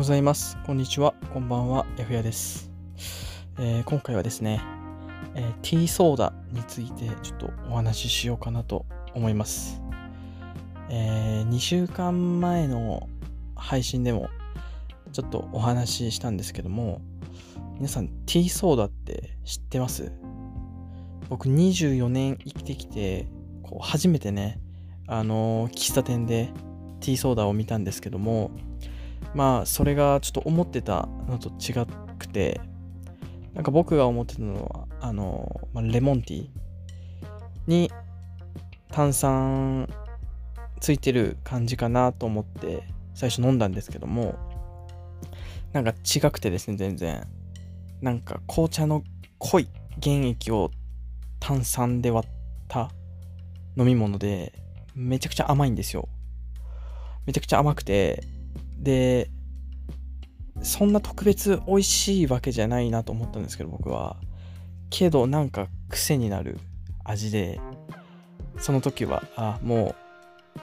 ございます。こんにちは。こんばんは。やふやです。えー今回はですね、えーティーソーダについてちょっとお話ししようかなと思います。え2週間前の配信でもちょっとお話ししたんですけども、皆さんティーソーダって知ってます？僕24年生きてきて、こう初めてね、あの喫茶店でティーソーダを見たんですけども、まあそれがちょっと思ってたのと違くてなんか僕が思ってたのはあの、まあ、レモンティーに炭酸ついてる感じかなと思って最初飲んだんですけどもなんか違くてですね全然。なんか紅茶の濃い原液を炭酸で割った飲み物でめちゃくちゃ甘いんですよ。めちゃくちゃ甘くてでそんな特別美味しいわけじゃないなと思ったんですけど僕は。けどなんか癖になる味でその時はあもう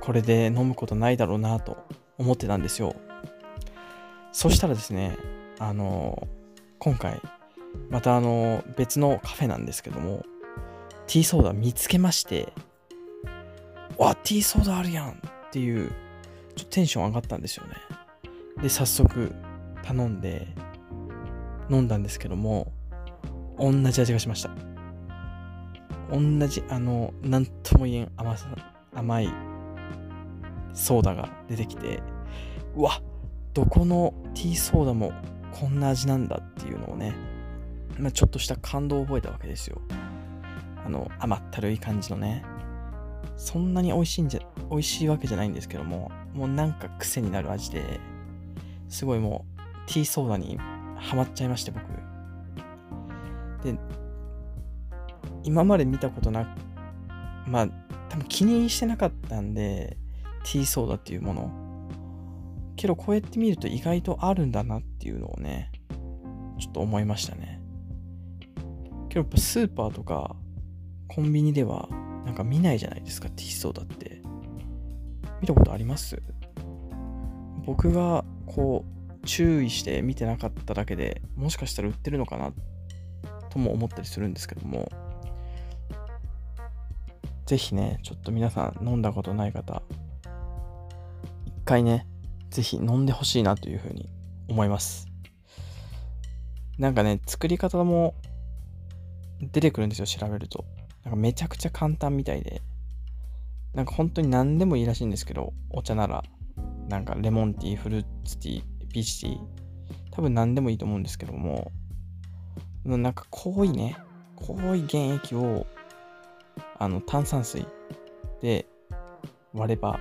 これで飲むことないだろうなと思ってたんですよ。そしたらですねあの今回またあの別のカフェなんですけどもティーソーダ見つけましてわティーソーダあるやんっていうちょっとテンション上がったんですよね。で、早速頼んで飲んだんですけども、同じ味がしました。同じ、あの、なんとも言えん甘さ、甘いソーダが出てきて、うわ、どこのティーソーダもこんな味なんだっていうのをね、まあ、ちょっとした感動を覚えたわけですよ。あの、甘ったるい感じのね。そんなに美味しいんじゃ、美味しいわけじゃないんですけども、もうなんか癖になる味で、すごいもう、ティーソーダにハマっちゃいまして、僕。で、今まで見たことなく、まあ、多分気にしてなかったんで、ティーソーダっていうもの。けど、こうやって見ると意外とあるんだなっていうのをね、ちょっと思いましたね。けど、やっぱスーパーとか、コンビニでは、なんか見ないじゃないですか、ティーソーダって。見たことあります？僕がこう注意して見てなかっただけでもしかしたら売ってるのかなとも思ったりするんですけども。ぜひねちょっと皆さん飲んだことない方一回ねぜひ飲んでほしいなというふうに思います。なんかね作り方も出てくるんですよ調べると。なんかめちゃくちゃ簡単みたいでなんか本当に何でもいいらしいんですけど、お茶なら、なんかレモンティー、フルーツティー、ピーチティー、多分何でもいいと思うんですけども、なんか濃いね、濃い原液を、あの、炭酸水で割れば、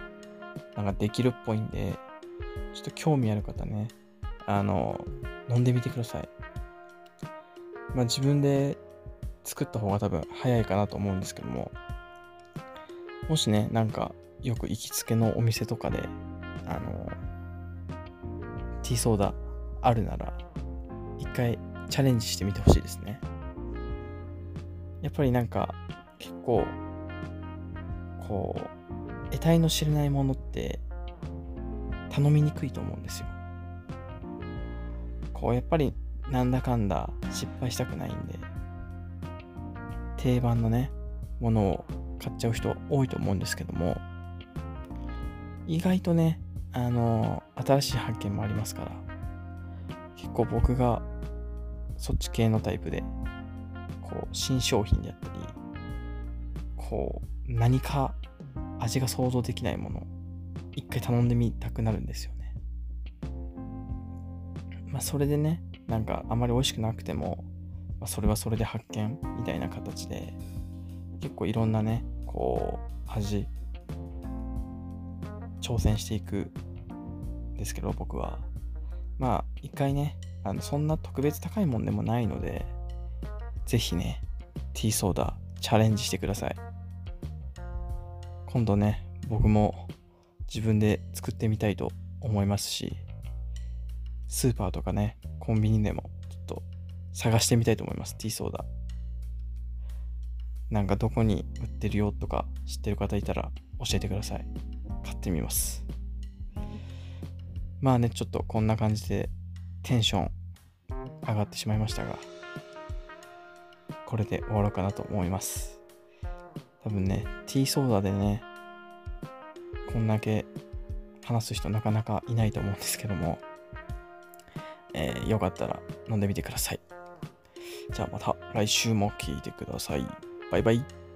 なんかできるっぽいんで、ちょっと興味ある方ね、あの、飲んでみてください。まあ自分で作った方が多分早いかなと思うんですけども、もしね、なんかよく行きつけのお店とかで、あの、ティーソーダあるなら、一回チャレンジしてみてほしいですね。やっぱりなんか結構、こう、得体の知れないものって頼みにくいと思うんですよ。こう、やっぱりなんだかんだ失敗したくないんで、定番のね、ものを買っちゃう人多いと思うんですけども意外とねあの新しい発見もありますから結構僕がそっち系のタイプでこう新商品であったりこう何か味が想像できないもの一回頼んでみたくなるんですよね。まあそれでねなんかあまり美味しくなくても、まあ、それはそれで発見みたいな形で結構いろんなねこう味挑戦していくんですけど僕は。まあ一回ねあのそんな特別高いもんでもないのでぜひねティーソーダチャレンジしてください。今度ね僕も自分で作ってみたいと思いますしスーパーとかねコンビニでも探してみたいと思いますティーソーダなんかどこに売ってるよとか知ってる方いたら教えてください。買ってみます。まあね、ちょっとこんな感じでテンション上がってしまいましたが、これで終わろうかなと思います。多分ね、ティーソーダでね、こんだけ話す人なかなかいないと思うんですけども、えー、よかったら飲んでみてください。じゃあまた来週も聴いてください。バイバイ。